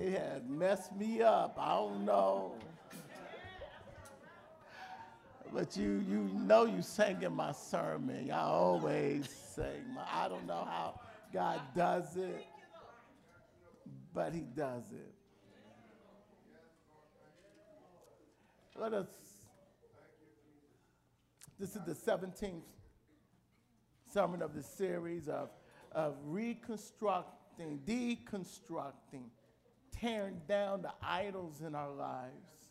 It has messed me up. I don't know. But you, you know you sang in my sermon. I always sing. My, I don't know how God does it, but He does it. Let us. This is the 17th sermon of the series of, of reconstructing, deconstructing, tearing down the idols in our lives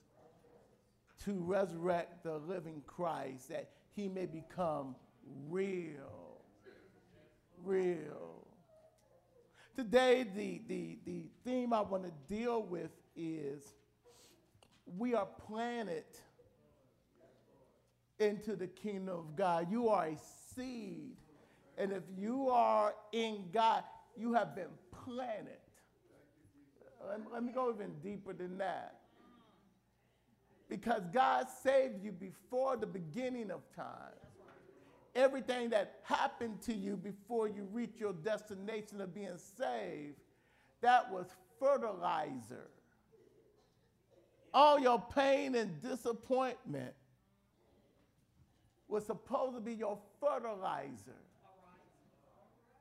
to resurrect the living Christ that he may become real. Real. Today, the, the, the theme I want to deal with is we are planted into the kingdom of God. You are a seed. And if you are in God, you have been planted. Let, let me go even deeper than that because God saved you before the beginning of time. Everything that happened to you before you reach your destination of being saved, that was fertilizer. All your pain and disappointment was supposed to be your fertilizer.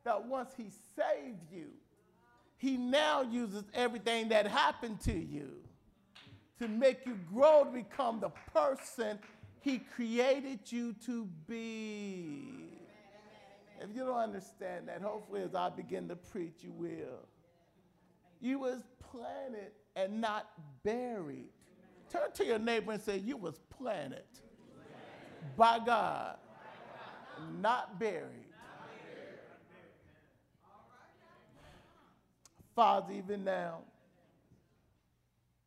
That once He saved you, He now uses everything that happened to you to make you grow to become the person He created you to be. If you don't understand that, hopefully as I begin to preach, you will. You was planted and not buried. Turn to your neighbor and say, You was planted by God, not buried. Father, even now,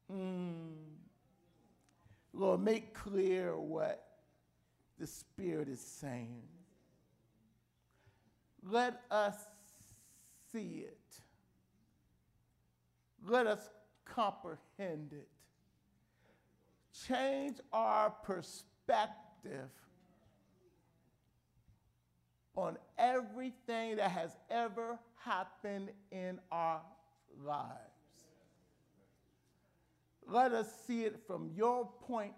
Mm. Lord, make clear what the Spirit is saying. Let us see it. Let us comprehend it. Change our perspective on everything that has ever happened in our lives. Let us see it from your point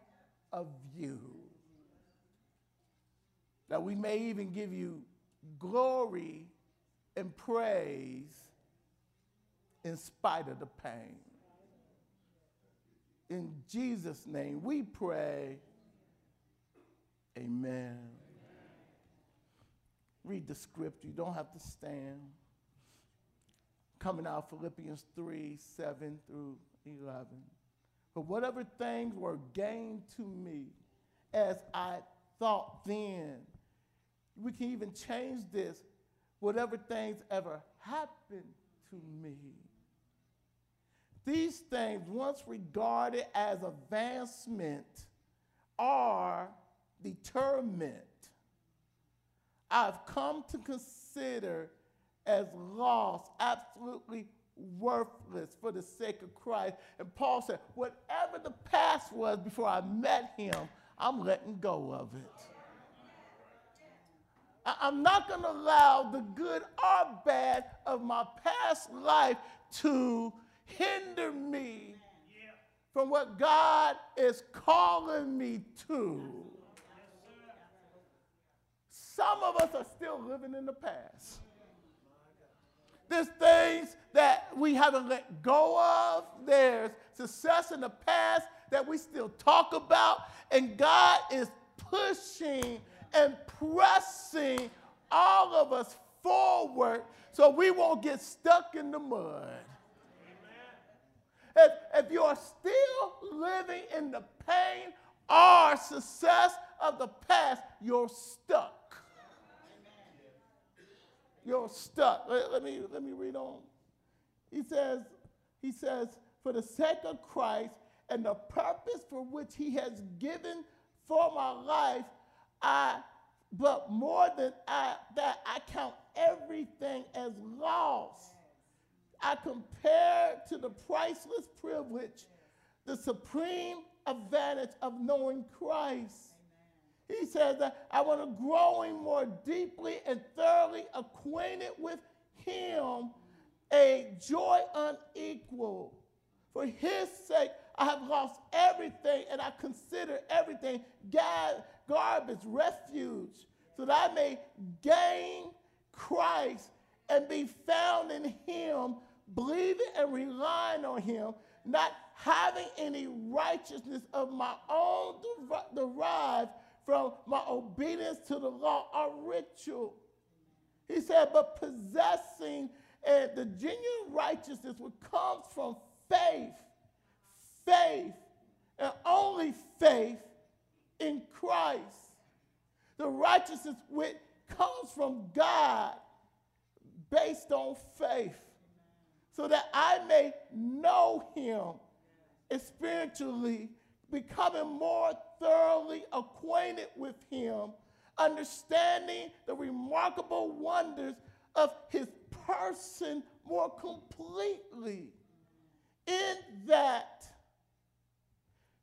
of view. That we may even give you glory and praise in spite of the pain. In Jesus' name we pray. Amen. Read the scripture. You don't have to stand. Coming out Philippians 3 7 through 11. But whatever things were gained to me as I thought then, we can even change this. Whatever things ever happened to me. These things, once regarded as advancement, are determined. I've come to consider as lost, absolutely worthless for the sake of Christ. And Paul said, whatever the past was before I met him, I'm letting go of it. I'm not going to allow the good or bad of my past life to hinder me from what God is calling me to. Some of us are still living in the past. There's things that we haven't let go of. There's success in the past that we still talk about. And God is pushing and pressing all of us forward so we won't get stuck in the mud. If, if you are still living in the pain or success of the past, you're stuck you're stuck. Let, let, me, let me read on. He says, he says, for the sake of Christ and the purpose for which he has given for my life, I, but more than I, that, I count everything as loss. I compare to the priceless privilege, the supreme advantage of knowing Christ he says that I want to grow him more deeply and thoroughly acquainted with him, a joy unequal. For his sake, I have lost everything and I consider everything garbage, refuge, so that I may gain Christ and be found in him, believing and relying on him, not having any righteousness of my own derived from my obedience to the law or ritual. He said, but possessing and the genuine righteousness which comes from faith, faith, and only faith in Christ. The righteousness which comes from God based on faith, so that I may know him spiritually, becoming more thoroughly acquainted with him, understanding the remarkable wonders of his person more completely. In that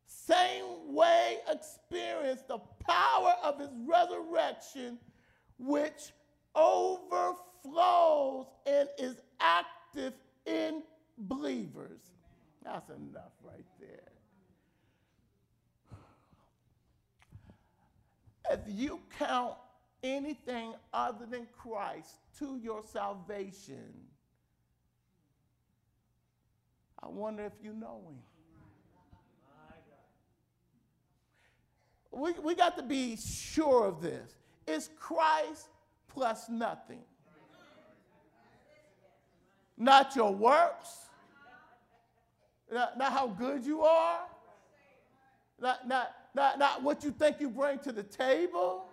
same way, experience the power of his resurrection, which overflows and is active in believers. That's enough right there. If you count anything other than Christ to your salvation, I wonder if you know him. We, we got to be sure of this. It's Christ plus nothing. Not your works, not, not how good you are, not, not, not, not what you think you bring to the table.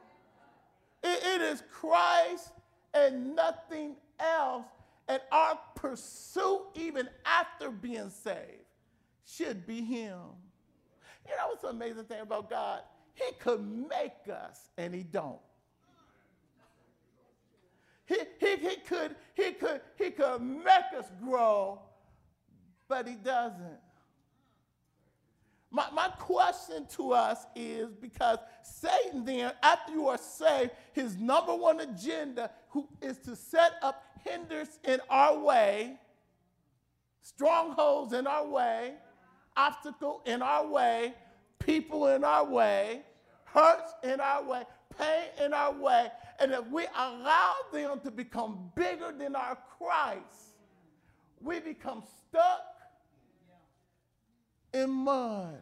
it, it is Christ and nothing else. And our pursuit, even after being saved, should be Him. You know what's the amazing thing about God? He could make us, and He don't. He, he, he, could, he, could, he could make us grow, but He doesn't. My, my question to us is because Satan, then, after you are saved, his number one agenda who is to set up hinders in our way, strongholds in our way, obstacle in our way, people in our way, hurts in our way, pain in our way. And if we allow them to become bigger than our Christ, we become stuck in mud.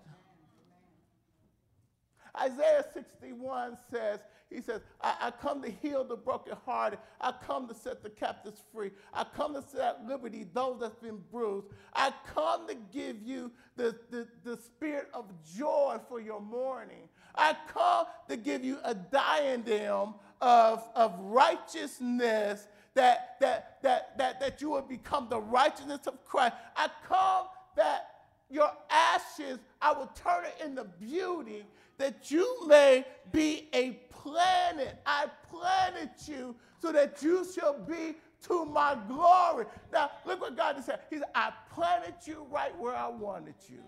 Isaiah 61 says, he says, I, I, come to heal the brokenhearted. I come to set the captives free. I come to set at liberty those that's been bruised. I come to give you the, the, the spirit of joy for your mourning. I come to give you a diadem of, of righteousness that, that, that, that, that you will become the righteousness of Christ. I come that your ashes, I will turn it into beauty that you may be a planet. I planted you so that you shall be to my glory. Now, look what God saying. He said, I planted you right where I wanted you.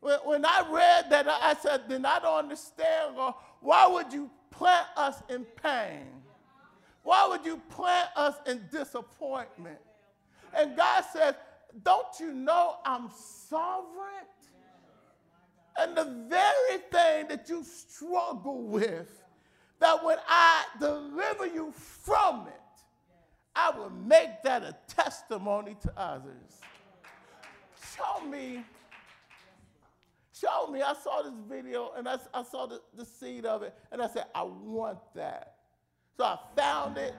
When, when I read that, I said, then I don't understand, Lord, why would you plant us in pain? Why would you plant us in disappointment? And God says, don't you know I'm sovereign? And the very thing that you struggle with, that when I deliver you from it, I will make that a testimony to others. Show me, show me. I saw this video and I, I saw the, the seed of it, and I said, I want that. So I found it.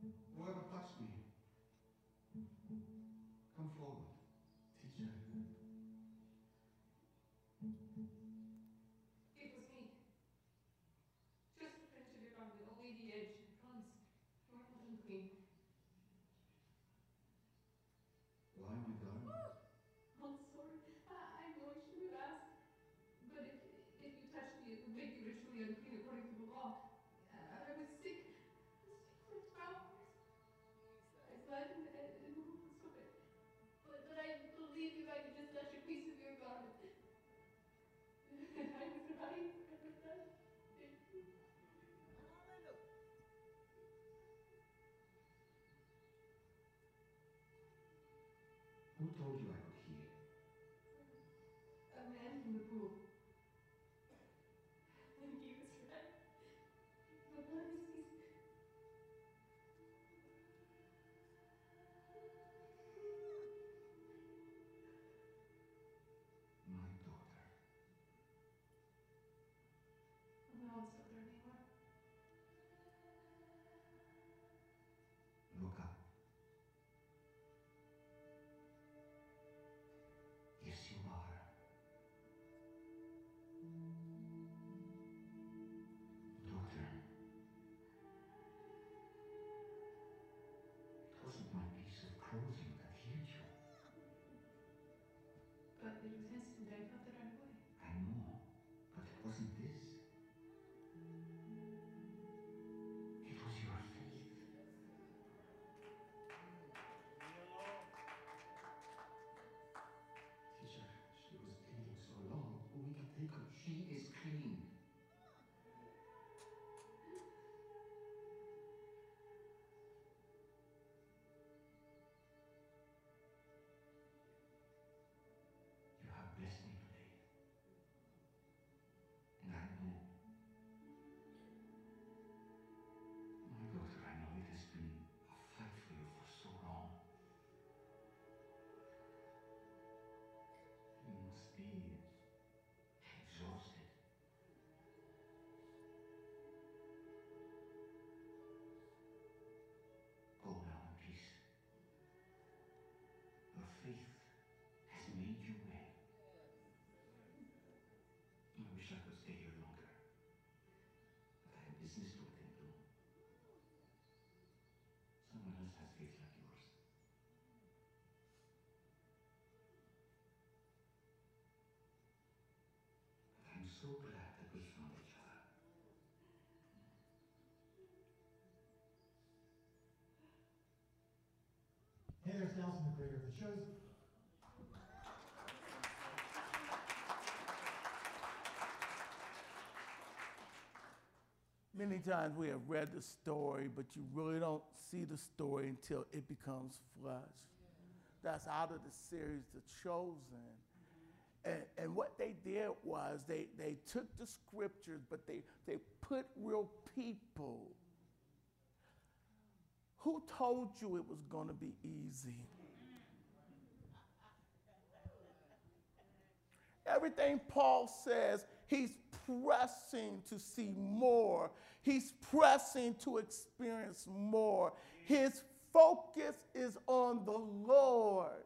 Who so glad that we found each other. Hey, there's Nelson McGregor. The show's Many times we have read the story, but you really don't see the story until it becomes flesh. That's out of the series, The Chosen. And, and what they did was they, they took the scriptures, but they, they put real people. Who told you it was going to be easy? Everything Paul says, he's pressing to see more. He's pressing to experience more. His focus is on the Lord.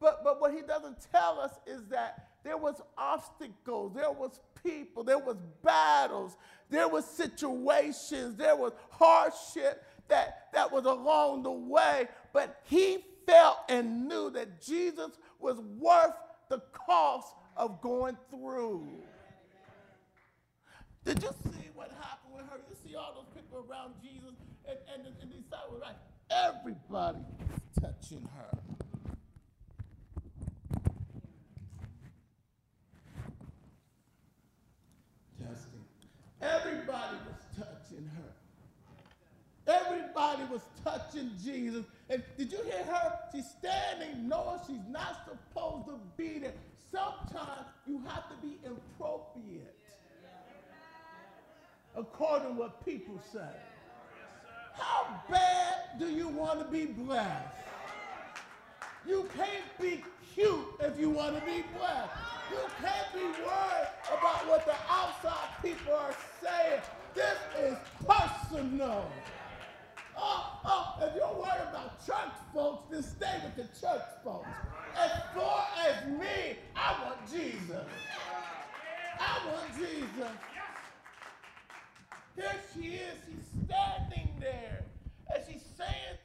But, but what he doesn't tell us is that there was obstacles, there was people, there was battles, there was situations, there was hardship that, that was along the way. But he felt and knew that Jesus was worth the cost of going through. Did you see what happened with her? You see all those people around Jesus and, and, and the disciples, right? Everybody was touching her. Everybody was touching her. Everybody was touching Jesus. And did you hear her? She's standing knowing she's not supposed to be there. Sometimes you have to be appropriate according to what people say. How bad do you want to be blessed? You can't be cute if you want to be blessed. You can't be worried about what the outside people are saying this is personal. Oh, oh, if you're worried about church folks, then stay with the church folks. As far as me, I want Jesus. I want Jesus. Here she is, she's standing there, and she's saying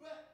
But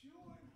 sure